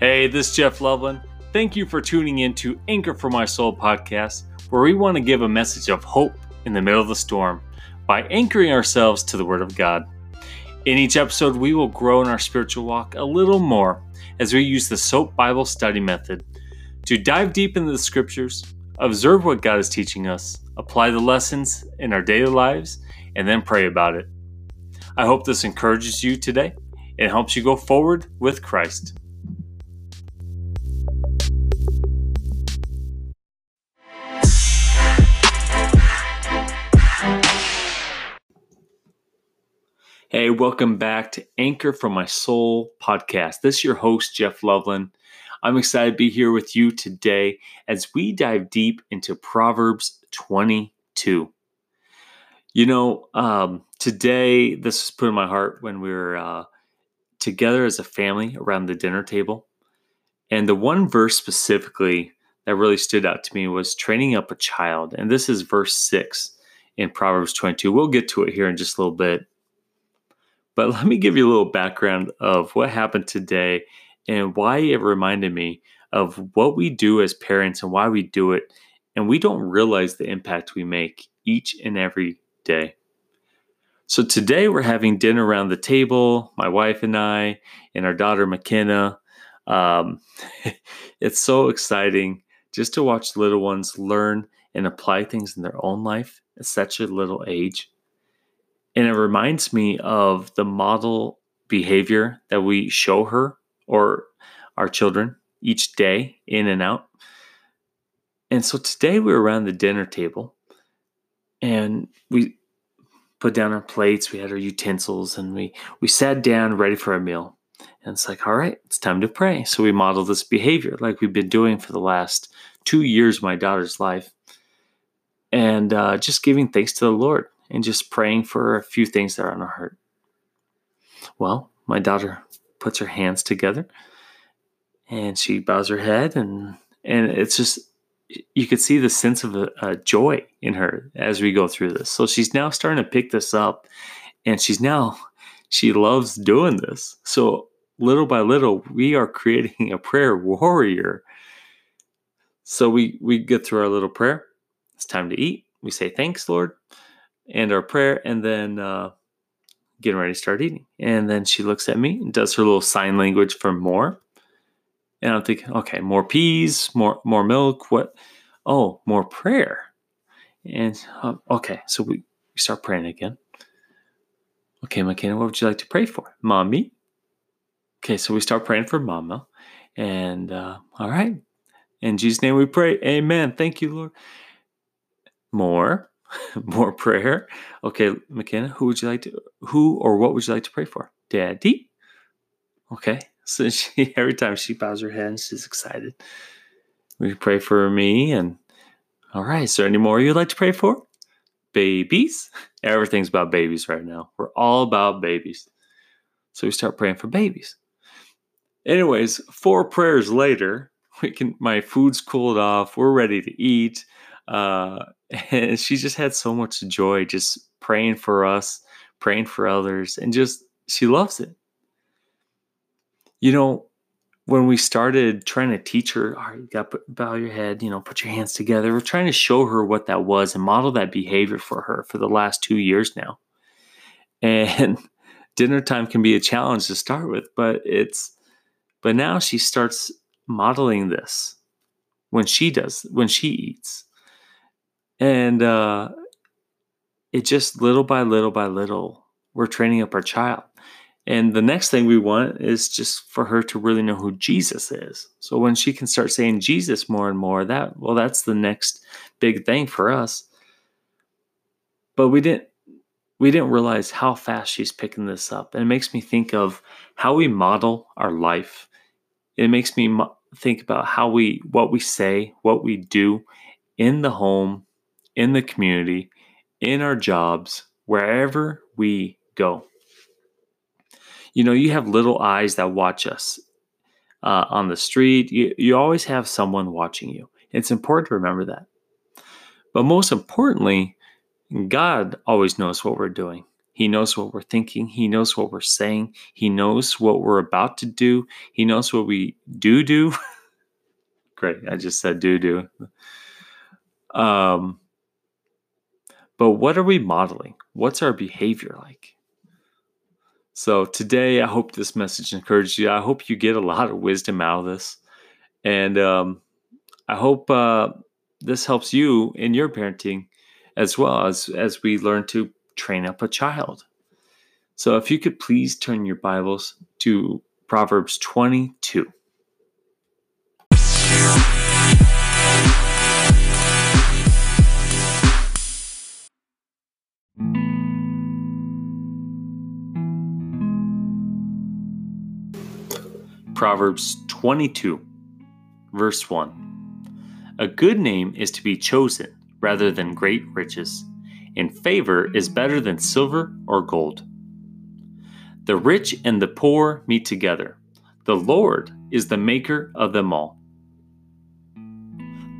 Hey, this is Jeff Loveland. Thank you for tuning in to Anchor for My Soul podcast, where we want to give a message of hope in the middle of the storm by anchoring ourselves to the Word of God. In each episode, we will grow in our spiritual walk a little more as we use the SOAP Bible study method to dive deep into the scriptures, observe what God is teaching us, apply the lessons in our daily lives, and then pray about it. I hope this encourages you today and helps you go forward with Christ. Hey, welcome back to Anchor from My Soul podcast. This is your host, Jeff Loveland. I'm excited to be here with you today as we dive deep into Proverbs 22. You know, um, today, this was put in my heart when we were uh, together as a family around the dinner table. And the one verse specifically that really stood out to me was training up a child. And this is verse 6 in Proverbs 22. We'll get to it here in just a little bit. But let me give you a little background of what happened today and why it reminded me of what we do as parents and why we do it. And we don't realize the impact we make each and every day. So today we're having dinner around the table, my wife and I, and our daughter McKenna. Um, it's so exciting just to watch little ones learn and apply things in their own life at such a little age. And it reminds me of the model behavior that we show her or our children each day in and out. And so today we were around the dinner table and we put down our plates, we had our utensils, and we, we sat down ready for a meal. And it's like, all right, it's time to pray. So we model this behavior like we've been doing for the last two years of my daughter's life. And uh, just giving thanks to the Lord and just praying for a few things that are on our heart. Well, my daughter puts her hands together and she bows her head and and it's just you could see the sense of a, a joy in her as we go through this. So she's now starting to pick this up and she's now she loves doing this. So little by little we are creating a prayer warrior. So we we get through our little prayer. It's time to eat. We say thanks, Lord and our prayer, and then uh, getting ready to start eating. And then she looks at me and does her little sign language for more. And I'm thinking, okay, more peas, more more milk. What? Oh, more prayer. And um, okay, so we, we start praying again. Okay, McKenna, what would you like to pray for? Mommy. Okay, so we start praying for Mama. And uh, all right. In Jesus' name we pray. Amen. Thank you, Lord. More. more prayer. Okay, McKenna, who would you like to, who or what would you like to pray for? Daddy. Okay, so she every time she bows her head, she's excited. We pray for me, and all right. Is there any more you'd like to pray for? Babies. Everything's about babies right now. We're all about babies. So we start praying for babies. Anyways, four prayers later, we can. My food's cooled off. We're ready to eat. Uh, and she just had so much joy just praying for us, praying for others, and just she loves it. You know, when we started trying to teach her, all right, you got to bow your head, you know, put your hands together. We're trying to show her what that was and model that behavior for her for the last two years now. And dinner time can be a challenge to start with, but it's, but now she starts modeling this when she does, when she eats and uh, it just little by little by little, we're training up our child. And the next thing we want is just for her to really know who Jesus is. So when she can start saying Jesus more and more, that well, that's the next big thing for us. But we didn't we didn't realize how fast she's picking this up. And it makes me think of how we model our life. It makes me mo- think about how we what we say, what we do in the home, in the community, in our jobs, wherever we go. You know, you have little eyes that watch us uh, on the street. You, you always have someone watching you. It's important to remember that. But most importantly, God always knows what we're doing. He knows what we're thinking. He knows what we're saying. He knows what we're about to do. He knows what we do do. Great. I just said do do. Um, but what are we modeling? What's our behavior like? So today, I hope this message encouraged you. I hope you get a lot of wisdom out of this. And um, I hope uh, this helps you in your parenting as well as, as we learn to train up a child. So if you could please turn your Bibles to Proverbs 22. Proverbs 22, verse 1. A good name is to be chosen rather than great riches and favor is better than silver or gold. The rich and the poor meet together. The Lord is the maker of them all.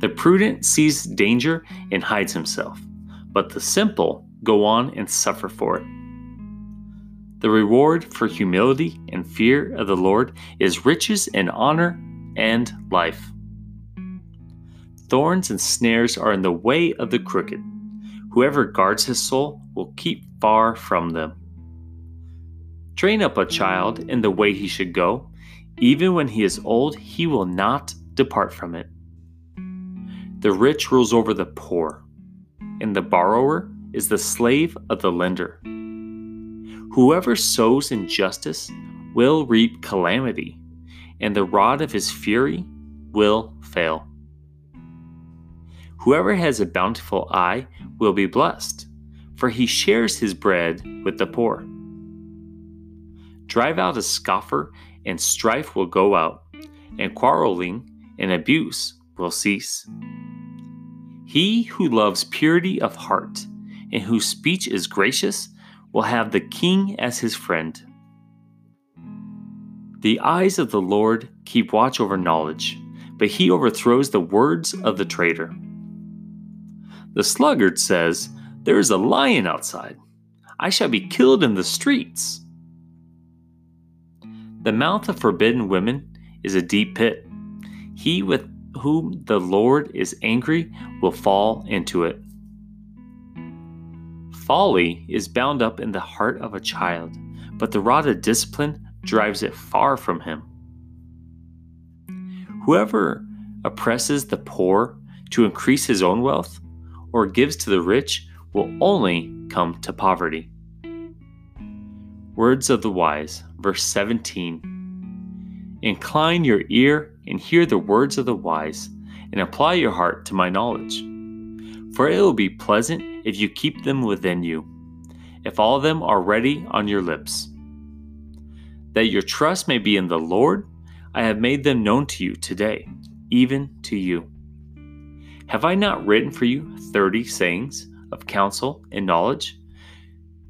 The prudent sees danger and hides himself, but the simple go on and suffer for it. The reward for humility and fear of the Lord is riches and honor and life. Thorns and snares are in the way of the crooked Whoever guards his soul will keep far from them. Train up a child in the way he should go. Even when he is old, he will not depart from it. The rich rules over the poor, and the borrower is the slave of the lender. Whoever sows injustice will reap calamity, and the rod of his fury will fail. Whoever has a bountiful eye will be blessed, for he shares his bread with the poor. Drive out a scoffer, and strife will go out, and quarreling and abuse will cease. He who loves purity of heart and whose speech is gracious will have the king as his friend. The eyes of the Lord keep watch over knowledge, but he overthrows the words of the traitor. The sluggard says, There is a lion outside. I shall be killed in the streets. The mouth of forbidden women is a deep pit. He with whom the Lord is angry will fall into it. Folly is bound up in the heart of a child, but the rod of discipline drives it far from him. Whoever oppresses the poor to increase his own wealth or gives to the rich will only come to poverty. Words of the Wise, verse 17. Incline your ear and hear the words of the wise, and apply your heart to my knowledge. For it will be pleasant if you keep them within you, if all of them are ready on your lips. That your trust may be in the Lord, I have made them known to you today, even to you. Have I not written for you thirty sayings of counsel and knowledge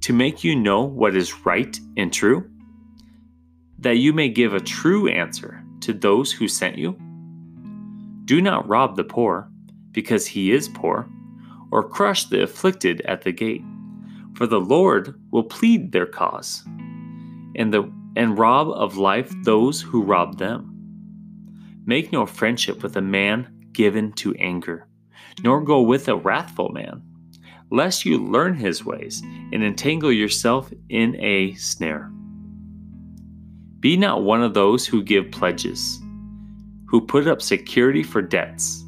to make you know what is right and true? That you may give a true answer to those who sent you? Do not rob the poor, because he is poor, or crush the afflicted at the gate, for the Lord will plead their cause, and the and rob of life those who rob them. Make no friendship with a man given to anger nor go with a wrathful man, lest you learn his ways and entangle yourself in a snare. Be not one of those who give pledges, who put up security for debts.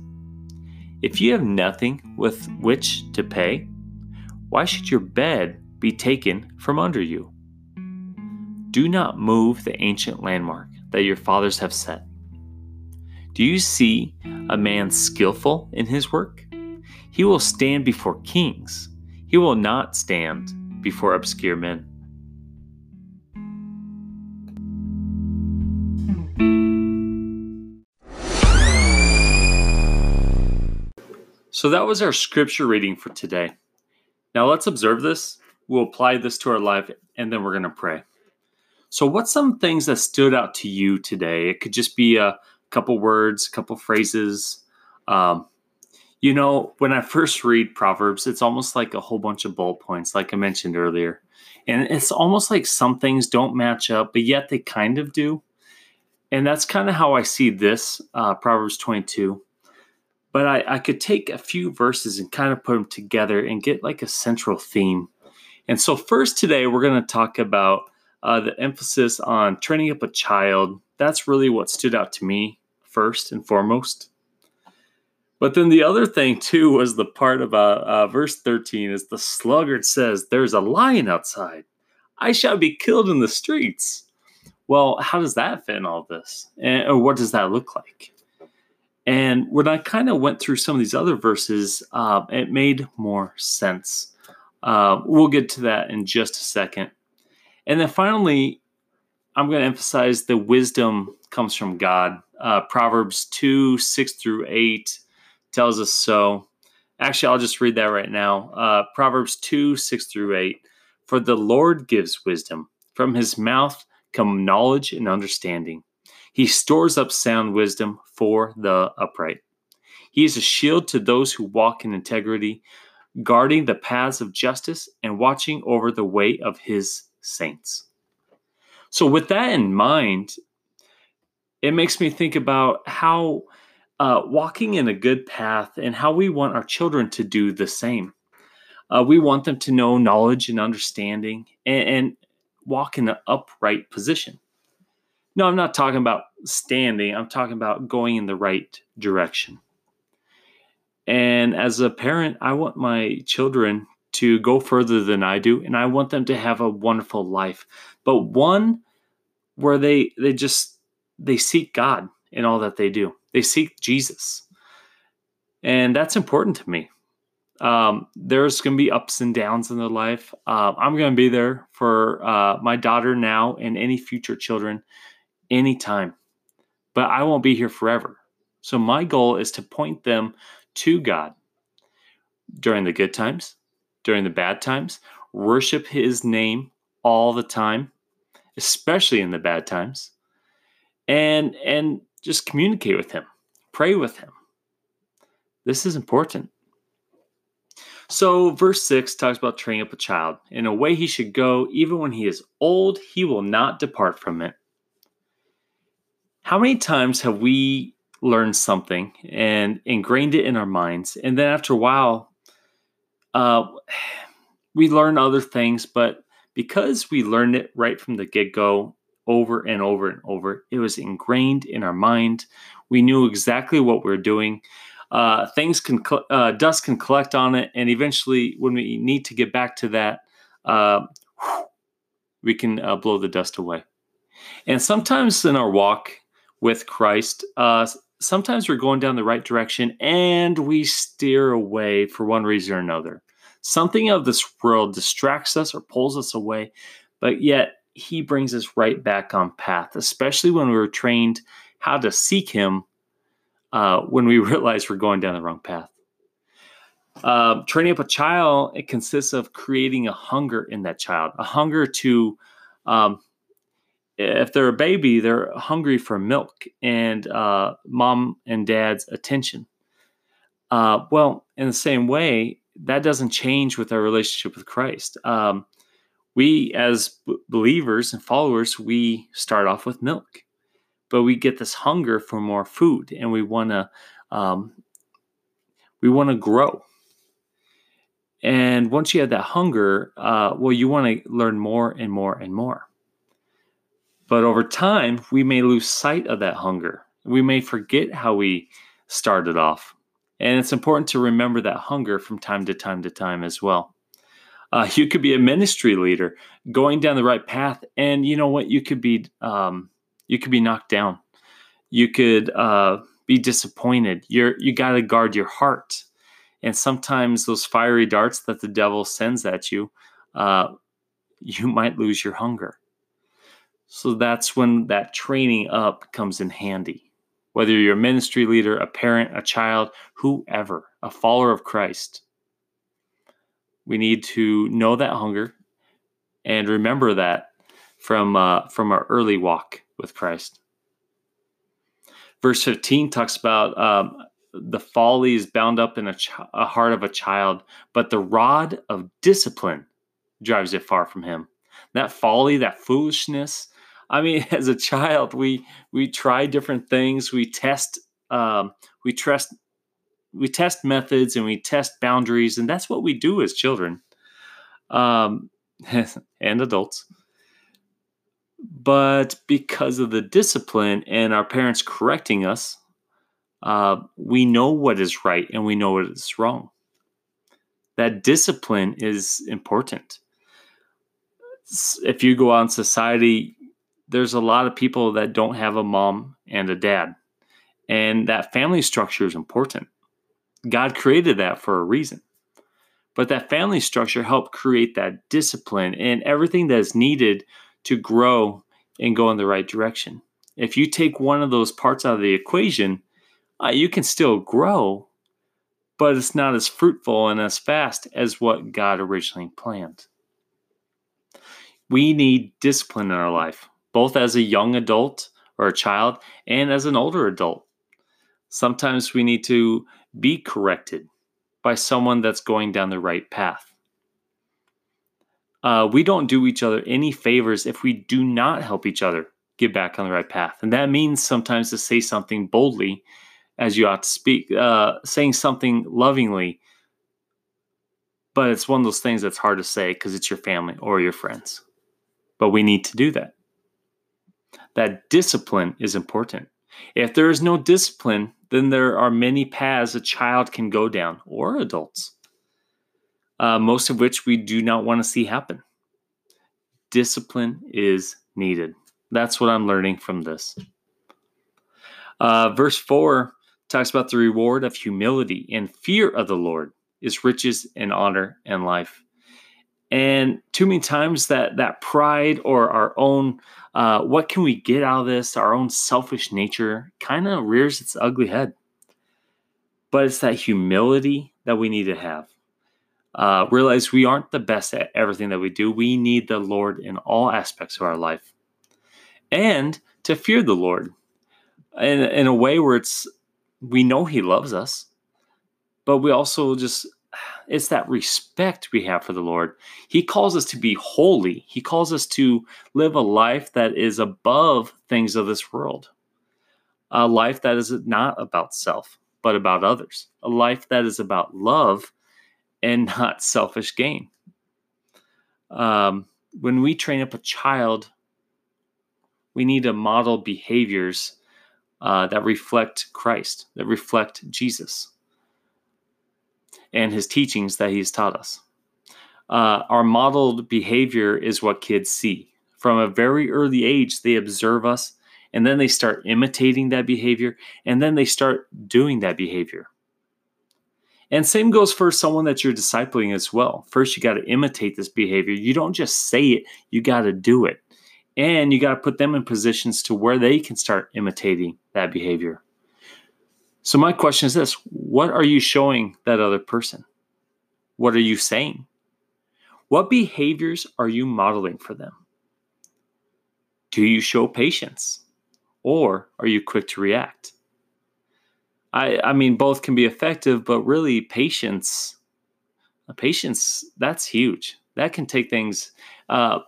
If you have nothing with which to pay, why should your bed be taken from under you? Do not move the ancient landmark that your fathers have set. Do you see a man skillful in his work? He will stand before kings. He will not stand before obscure men. So that was our scripture reading for today. Now let's observe this. We'll apply this to our life and then we're going to pray. So, what's some things that stood out to you today? It could just be a couple words, a couple phrases. Um, you know, when I first read Proverbs, it's almost like a whole bunch of bullet points, like I mentioned earlier. And it's almost like some things don't match up, but yet they kind of do. And that's kind of how I see this uh, Proverbs 22. But I, I could take a few verses and kind of put them together and get like a central theme. And so, first today, we're going to talk about uh, the emphasis on training up a child. That's really what stood out to me first and foremost. But then the other thing too was the part about uh, verse 13 is the sluggard says, There's a lion outside. I shall be killed in the streets. Well, how does that fit in all this? And, or what does that look like? And when I kind of went through some of these other verses, uh, it made more sense. Uh, we'll get to that in just a second. And then finally, I'm going to emphasize the wisdom comes from God. Uh, Proverbs 2 6 through 8 tells us so. Actually, I'll just read that right now. Uh, Proverbs 2 6 through 8. For the Lord gives wisdom, from his mouth come knowledge and understanding. He stores up sound wisdom for the upright. He is a shield to those who walk in integrity, guarding the paths of justice and watching over the way of his saints. So, with that in mind, it makes me think about how uh, walking in a good path and how we want our children to do the same. Uh, we want them to know knowledge and understanding and, and walk in an upright position. No, I'm not talking about standing, I'm talking about going in the right direction. And as a parent, I want my children to go further than I do, and I want them to have a wonderful life, but one where they they just they seek God in all that they do. They seek Jesus, and that's important to me. Um, there's going to be ups and downs in their life. Uh, I'm going to be there for uh, my daughter now and any future children anytime, but I won't be here forever. So my goal is to point them to God during the good times during the bad times, worship his name all the time, especially in the bad times. And and just communicate with him. Pray with him. This is important. So, verse 6 talks about training up a child. In a way he should go, even when he is old, he will not depart from it. How many times have we learned something and ingrained it in our minds, and then after a while, uh, we learn other things, but because we learned it right from the get go, over and over and over, it was ingrained in our mind. We knew exactly what we are doing. Uh, things can uh, dust can collect on it, and eventually, when we need to get back to that, uh, we can uh, blow the dust away. And sometimes in our walk with Christ, uh, sometimes we're going down the right direction and we steer away for one reason or another. Something of this world distracts us or pulls us away, but yet he brings us right back on path, especially when we were trained how to seek him uh, when we realize we're going down the wrong path. Uh, training up a child, it consists of creating a hunger in that child, a hunger to um, if they're a baby, they're hungry for milk and uh, mom and dad's attention. Uh, well, in the same way, that doesn't change with our relationship with Christ. Um, we, as b- believers and followers, we start off with milk, but we get this hunger for more food, and we want to um, we want to grow. And once you have that hunger, uh, well, you want to learn more and more and more. But over time, we may lose sight of that hunger. We may forget how we started off. And it's important to remember that hunger from time to time to time as well. Uh, you could be a ministry leader going down the right path, and you know what? You could be um, you could be knocked down. You could uh, be disappointed. You're you got to guard your heart, and sometimes those fiery darts that the devil sends at you, uh, you might lose your hunger. So that's when that training up comes in handy. Whether you're a ministry leader, a parent, a child, whoever, a follower of Christ, we need to know that hunger and remember that from uh, from our early walk with Christ. Verse 15 talks about um, the folly is bound up in a, ch- a heart of a child, but the rod of discipline drives it far from him. that folly, that foolishness. I mean, as a child, we we try different things. We test um, we test we test methods and we test boundaries, and that's what we do as children um, and adults. But because of the discipline and our parents correcting us, uh, we know what is right and we know what is wrong. That discipline is important. If you go out in society, there's a lot of people that don't have a mom and a dad. And that family structure is important. God created that for a reason. But that family structure helped create that discipline and everything that is needed to grow and go in the right direction. If you take one of those parts out of the equation, uh, you can still grow, but it's not as fruitful and as fast as what God originally planned. We need discipline in our life, both as a young adult or a child and as an older adult. Sometimes we need to be corrected by someone that's going down the right path. Uh, we don't do each other any favors if we do not help each other get back on the right path. And that means sometimes to say something boldly as you ought to speak, uh, saying something lovingly. But it's one of those things that's hard to say because it's your family or your friends. But we need to do that. That discipline is important. If there is no discipline, then there are many paths a child can go down, or adults, uh, most of which we do not want to see happen. Discipline is needed. That's what I'm learning from this. Uh, verse 4 talks about the reward of humility and fear of the Lord is riches and honor and life. And too many times that that pride or our own uh, what can we get out of this, our own selfish nature, kind of rears its ugly head. But it's that humility that we need to have. Uh, realize we aren't the best at everything that we do. We need the Lord in all aspects of our life, and to fear the Lord in, in a way where it's we know He loves us, but we also just it's that respect we have for the Lord. He calls us to be holy. He calls us to live a life that is above things of this world. A life that is not about self, but about others. A life that is about love and not selfish gain. Um, when we train up a child, we need to model behaviors uh, that reflect Christ, that reflect Jesus and his teachings that he's taught us. Uh, our modeled behavior is what kids see. From a very early age, they observe us and then they start imitating that behavior and then they start doing that behavior. And same goes for someone that you're discipling as well. First, you got to imitate this behavior. You don't just say it, you got to do it. And you got to put them in positions to where they can start imitating that behavior. So, my question is this What are you showing that other person? What are you saying? What behaviors are you modeling for them? Do you show patience or are you quick to react? I, I mean, both can be effective, but really, patience, patience, that's huge. That can take things, uh,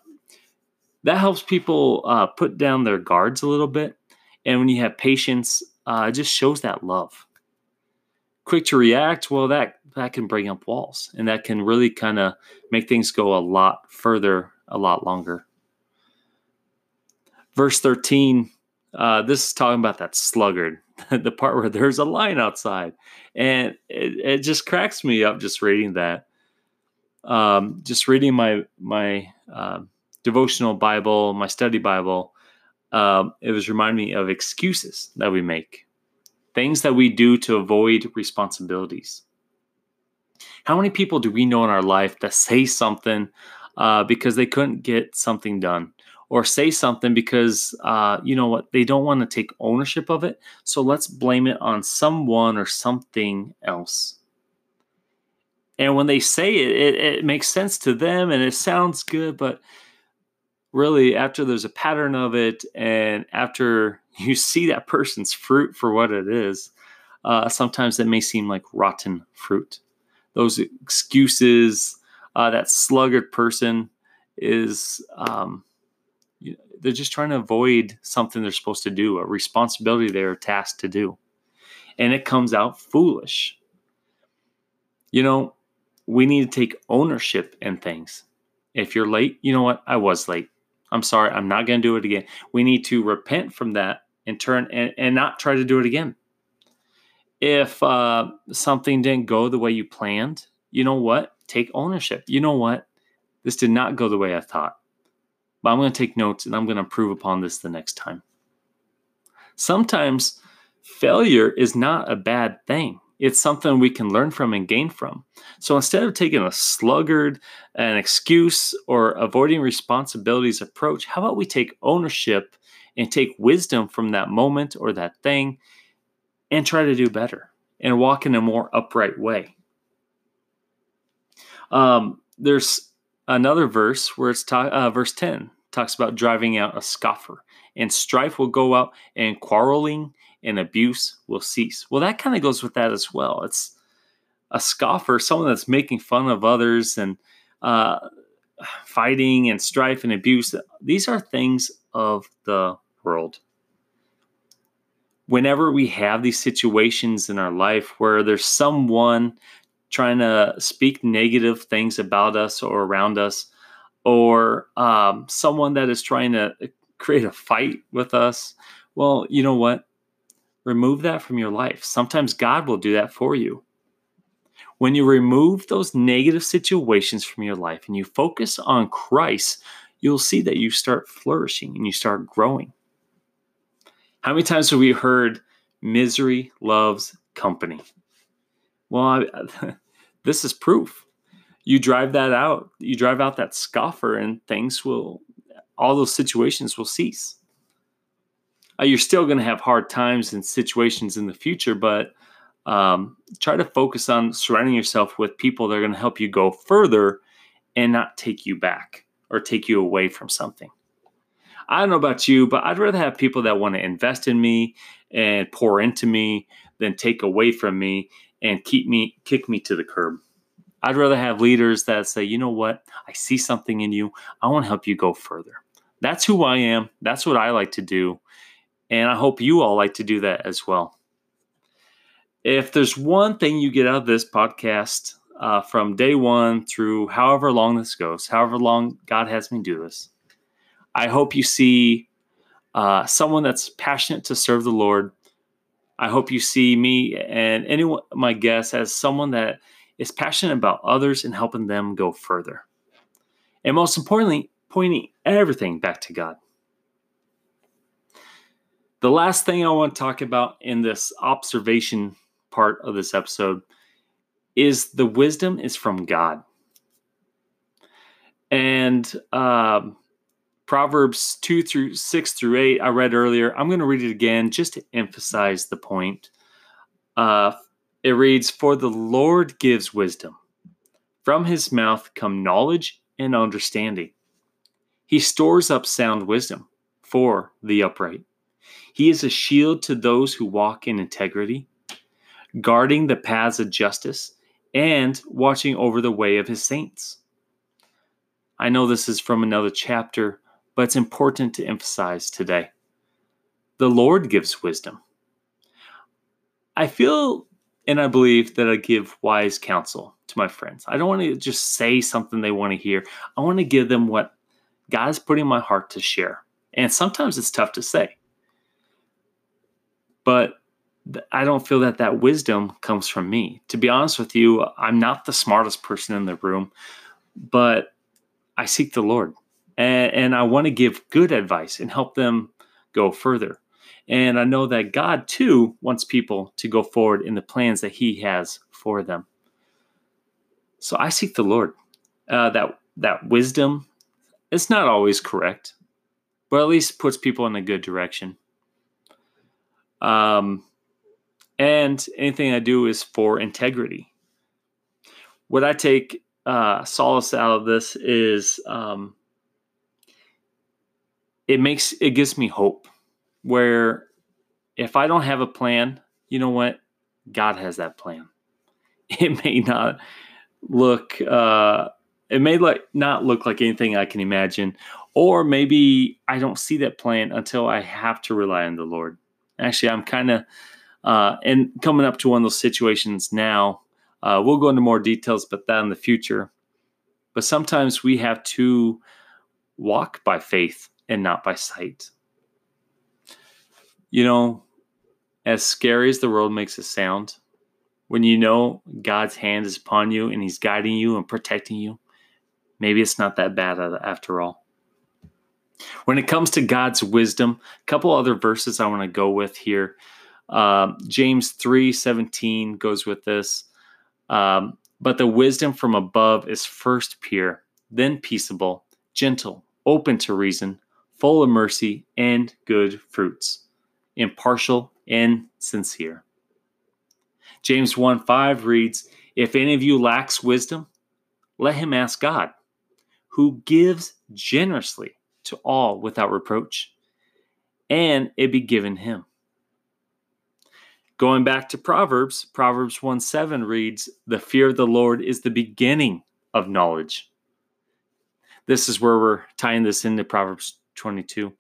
that helps people uh, put down their guards a little bit. And when you have patience, uh, it just shows that love. Quick to react, well, that that can bring up walls, and that can really kind of make things go a lot further, a lot longer. Verse thirteen, uh, this is talking about that sluggard, the part where there's a lion outside, and it, it just cracks me up just reading that. Um, just reading my my uh, devotional Bible, my study Bible um, it was reminding me of excuses that we make, things that we do to avoid responsibilities. How many people do we know in our life that say something uh, because they couldn't get something done? Or say something because, uh, you know what, they don't want to take ownership of it. So let's blame it on someone or something else. And when they say it, it, it makes sense to them and it sounds good, but really after there's a pattern of it and after you see that person's fruit for what it is uh, sometimes it may seem like rotten fruit those excuses uh, that sluggard person is um, they're just trying to avoid something they're supposed to do, a responsibility they're tasked to do. And it comes out foolish. You know, we need to take ownership in things. If you're late, you know what? I was late. I'm sorry. I'm not going to do it again. We need to repent from that and turn and, and not try to do it again. If uh, something didn't go the way you planned, you know what? Take ownership. You know what? This did not go the way I thought. But I'm going to take notes and I'm going to improve upon this the next time. Sometimes failure is not a bad thing. It's something we can learn from and gain from. So instead of taking a sluggard, an excuse, or avoiding responsibilities approach, how about we take ownership and take wisdom from that moment or that thing and try to do better and walk in a more upright way? Um, there's another verse where it's ta- uh, verse 10 talks about driving out a scoffer and strife will go out and quarreling and abuse will cease. Well that kind of goes with that as well. It's a scoffer someone that's making fun of others and uh, fighting and strife and abuse. These are things of the world. Whenever we have these situations in our life where there's someone trying to speak negative things about us or around us, or um, someone that is trying to create a fight with us, well, you know what? Remove that from your life. Sometimes God will do that for you. When you remove those negative situations from your life and you focus on Christ, you'll see that you start flourishing and you start growing. How many times have we heard misery loves company? Well, I, this is proof. You drive that out, you drive out that scoffer, and things will, all those situations will cease. Uh, you're still going to have hard times and situations in the future, but um, try to focus on surrounding yourself with people that are going to help you go further and not take you back or take you away from something. I don't know about you, but I'd rather have people that want to invest in me and pour into me than take away from me and keep me kick me to the curb. I'd rather have leaders that say, you know what, I see something in you. I want to help you go further. That's who I am. That's what I like to do. And I hope you all like to do that as well. If there's one thing you get out of this podcast uh, from day one through however long this goes, however long God has me do this, I hope you see uh, someone that's passionate to serve the Lord I hope you see me and anyone, my guests, as someone that is passionate about others and helping them go further. And most importantly, pointing everything back to God. The last thing I want to talk about in this observation part of this episode is the wisdom is from God. And um, Proverbs 2 through 6 through 8, I read earlier. I'm going to read it again just to emphasize the point. Uh, it reads, For the Lord gives wisdom. From his mouth come knowledge and understanding. He stores up sound wisdom for the upright. He is a shield to those who walk in integrity, guarding the paths of justice and watching over the way of his saints. I know this is from another chapter but it's important to emphasize today. The Lord gives wisdom. I feel and I believe that I give wise counsel to my friends. I don't want to just say something they want to hear. I want to give them what God is putting in my heart to share. And sometimes it's tough to say. But I don't feel that that wisdom comes from me. To be honest with you, I'm not the smartest person in the room, but I seek the Lord and, and I want to give good advice and help them go further. And I know that God too wants people to go forward in the plans that He has for them. So I seek the Lord. Uh, that that wisdom, it's not always correct, but at least puts people in a good direction. Um, and anything I do is for integrity. What I take uh, solace out of this is um, it makes it gives me hope where if I don't have a plan, you know what? God has that plan. It may not look uh, it may like not look like anything I can imagine, or maybe I don't see that plan until I have to rely on the Lord. Actually, I'm kind of uh, and coming up to one of those situations now. Uh, we'll go into more details about that in the future. But sometimes we have to walk by faith and not by sight. You know, as scary as the world makes it sound, when you know God's hand is upon you and He's guiding you and protecting you, maybe it's not that bad after all. When it comes to God's wisdom, a couple other verses I want to go with here. Um, James 3 17 goes with this. Um, but the wisdom from above is first pure, then peaceable, gentle, open to reason, full of mercy and good fruits, impartial and sincere. James 1 5 reads, If any of you lacks wisdom, let him ask God, who gives generously to all without reproach, and it be given him. Going back to Proverbs, Proverbs 1 7 reads, The fear of the Lord is the beginning of knowledge. This is where we're tying this into Proverbs 22.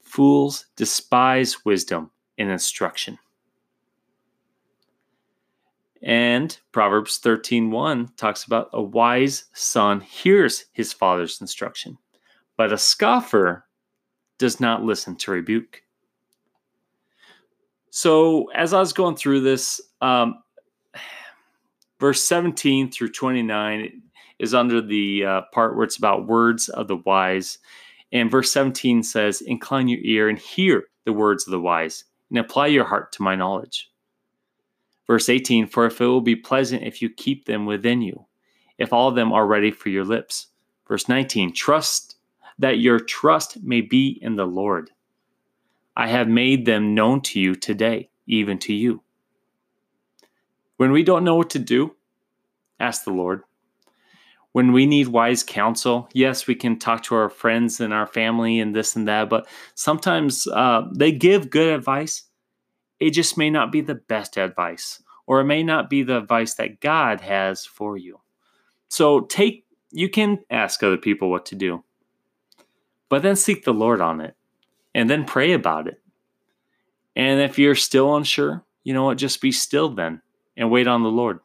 Fools despise wisdom and instruction. And Proverbs 13:1 talks about a wise son hears his father's instruction, but a scoffer does not listen to rebuke. So as I was going through this, um, verse 17 through 29 is under the uh, part where it's about words of the wise. And verse 17 says, Incline your ear and hear the words of the wise, and apply your heart to my knowledge. Verse 18 For if it will be pleasant if you keep them within you, if all of them are ready for your lips. Verse 19 Trust that your trust may be in the Lord. I have made them known to you today, even to you. When we don't know what to do, ask the Lord. When we need wise counsel, yes, we can talk to our friends and our family and this and that, but sometimes uh, they give good advice, it just may not be the best advice, or it may not be the advice that God has for you. So take you can ask other people what to do, but then seek the Lord on it and then pray about it. And if you're still unsure, you know what, just be still then and wait on the Lord.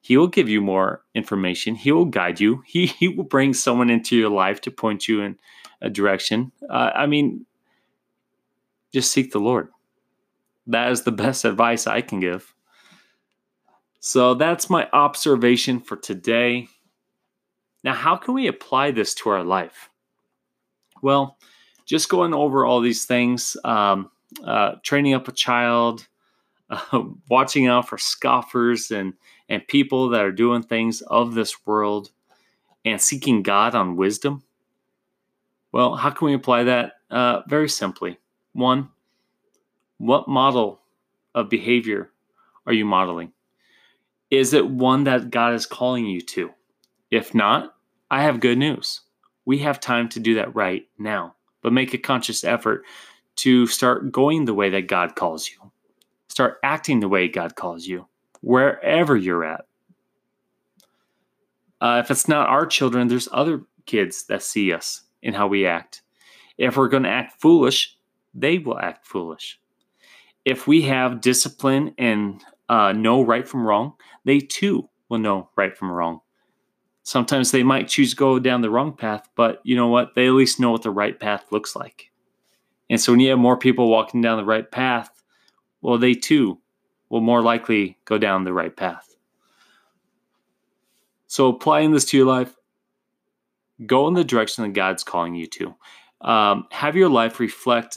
He will give you more information. He will guide you. He, he will bring someone into your life to point you in a direction. Uh, I mean, just seek the Lord. That is the best advice I can give. So that's my observation for today. Now, how can we apply this to our life? Well, just going over all these things, um, uh, training up a child, uh, watching out for scoffers and and people that are doing things of this world, and seeking God on wisdom. Well, how can we apply that? Uh, very simply. One, what model of behavior are you modeling? Is it one that God is calling you to? If not, I have good news. We have time to do that right now, but make a conscious effort to start going the way that God calls you. Start acting the way God calls you, wherever you're at. Uh, if it's not our children, there's other kids that see us in how we act. If we're going to act foolish, they will act foolish if we have discipline and uh, know right from wrong, they too will know right from wrong. Sometimes they might choose to go down the wrong path, but you know what? They at least know what the right path looks like. And so when you have more people walking down the right path, well, they too will more likely go down the right path. So applying this to your life, go in the direction that God's calling you to. Um, have your life reflect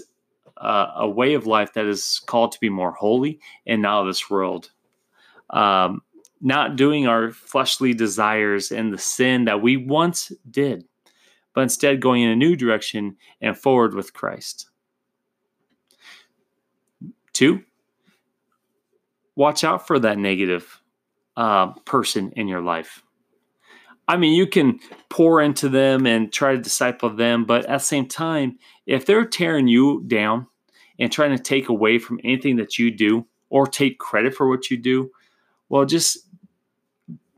uh, a way of life that is called to be more holy and not of this world. Um, not doing our fleshly desires and the sin that we once did, but instead going in a new direction and forward with Christ. Two, watch out for that negative uh, person in your life. I mean, you can pour into them and try to disciple them, but at the same time, if they're tearing you down and trying to take away from anything that you do or take credit for what you do, well, just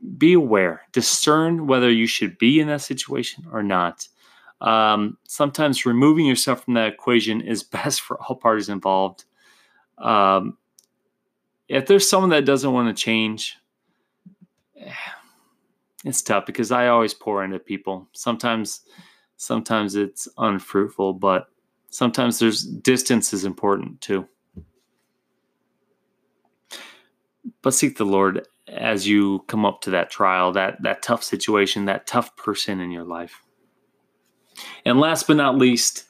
be aware, discern whether you should be in that situation or not. Um, sometimes removing yourself from that equation is best for all parties involved. Um, if there's someone that doesn't want to change, it's tough because I always pour into people. Sometimes, sometimes it's unfruitful, but sometimes there's distance is important too. But seek the Lord as you come up to that trial, that that tough situation, that tough person in your life. And last but not least,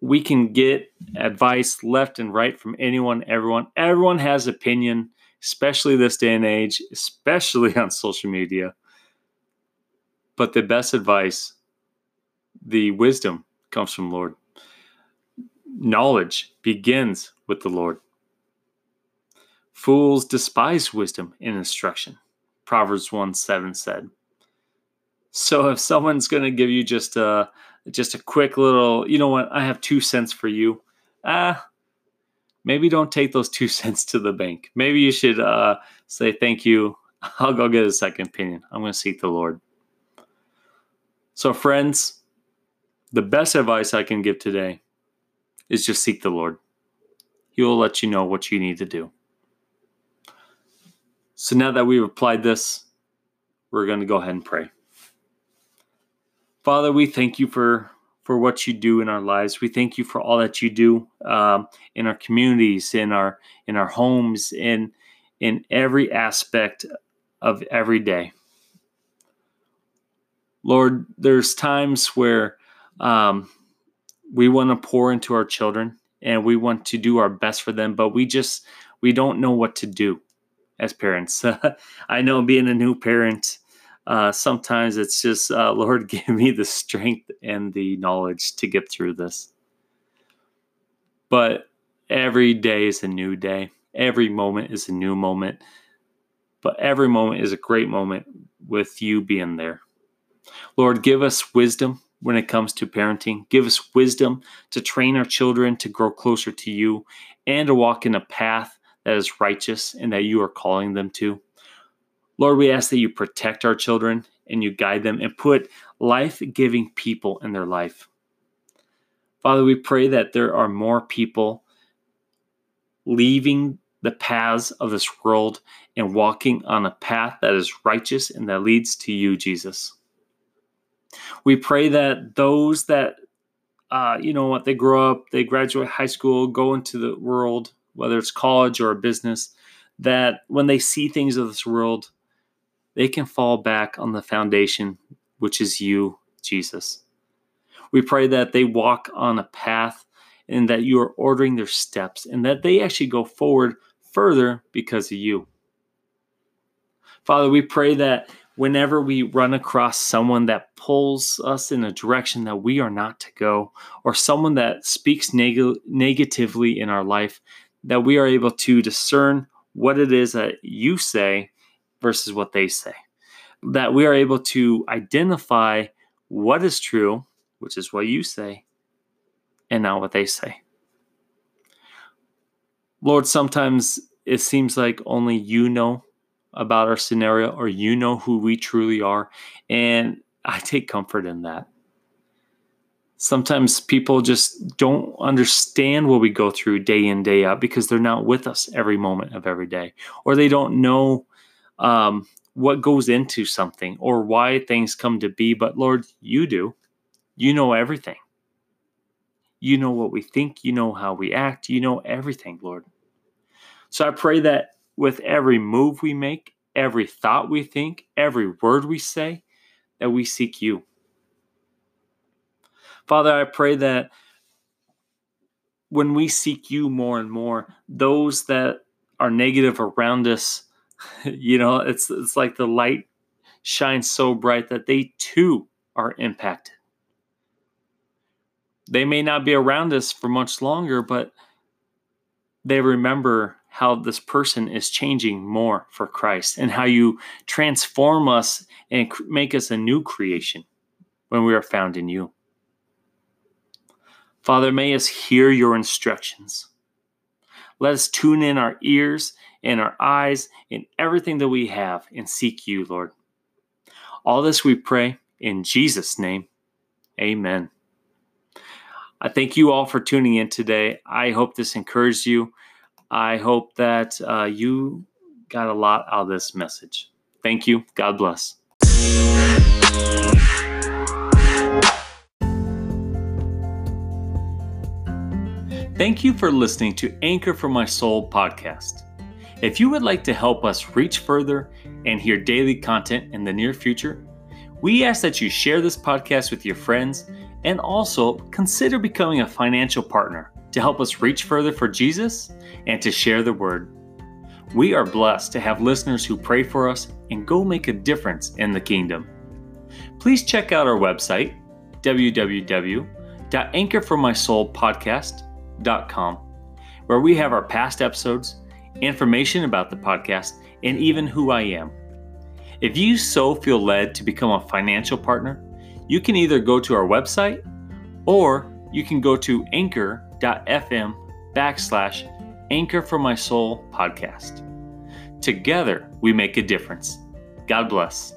we can get advice left and right from anyone, everyone. Everyone has opinion, especially this day and age, especially on social media. But the best advice, the wisdom comes from Lord. Knowledge begins with the Lord. Fools despise wisdom and instruction. Proverbs 1 7 said. So if someone's going to give you just a just a quick little, you know what, I have two cents for you. Ah, maybe don't take those two cents to the bank. Maybe you should uh, say thank you. I'll go get a second opinion. I'm going to seek the Lord. So, friends, the best advice I can give today is just seek the Lord. He will let you know what you need to do. So now that we've applied this, we're going to go ahead and pray. Father, we thank you for for what you do in our lives. We thank you for all that you do um, in our communities, in our in our homes, in in every aspect of every day. Lord, there's times where um, we want to pour into our children and we want to do our best for them, but we just we don't know what to do as parents. I know being a new parent, uh, sometimes it's just, uh, Lord, give me the strength and the knowledge to get through this. But every day is a new day, every moment is a new moment. But every moment is a great moment with you being there. Lord, give us wisdom when it comes to parenting. Give us wisdom to train our children to grow closer to you and to walk in a path that is righteous and that you are calling them to. Lord, we ask that you protect our children and you guide them and put life giving people in their life. Father, we pray that there are more people leaving the paths of this world and walking on a path that is righteous and that leads to you, Jesus. We pray that those that, uh, you know what, they grow up, they graduate high school, go into the world, whether it's college or a business, that when they see things of this world, they can fall back on the foundation, which is you, Jesus. We pray that they walk on a path and that you are ordering their steps and that they actually go forward further because of you. Father, we pray that whenever we run across someone that pulls us in a direction that we are not to go, or someone that speaks neg- negatively in our life, that we are able to discern what it is that you say versus what they say. That we are able to identify what is true, which is what you say, and not what they say. Lord, sometimes it seems like only you know about our scenario or you know who we truly are. And I take comfort in that sometimes people just don't understand what we go through day in day out because they're not with us every moment of every day or they don't know um, what goes into something or why things come to be. But lord you do. You know everything. You know what we think. You know how we act. You know everything lord. So i pray that with every move we make every thought we think every word we say that we seek you Father, I pray that when we seek you more and more, those that are negative around us, you know, it's it's like the light shines so bright that they too are impacted. They may not be around us for much longer, but they remember how this person is changing more for Christ and how you transform us and make us a new creation when we are found in you. Father, may us hear your instructions. Let us tune in our ears and our eyes and everything that we have and seek you, Lord. All this we pray in Jesus' name. Amen. I thank you all for tuning in today. I hope this encouraged you. I hope that uh, you got a lot out of this message. Thank you. God bless. Thank you for listening to Anchor for My Soul podcast. If you would like to help us reach further and hear daily content in the near future, we ask that you share this podcast with your friends and also consider becoming a financial partner to help us reach further for Jesus and to share the word. We are blessed to have listeners who pray for us and go make a difference in the kingdom. Please check out our website, www.anchorformysoulpodcast.com where we have our past episodes, information about the podcast, and even who I am. If you so feel led to become a financial partner, you can either go to our website or you can go to anchor.fm backslash anchor for my soul podcast. Together, we make a difference. God bless.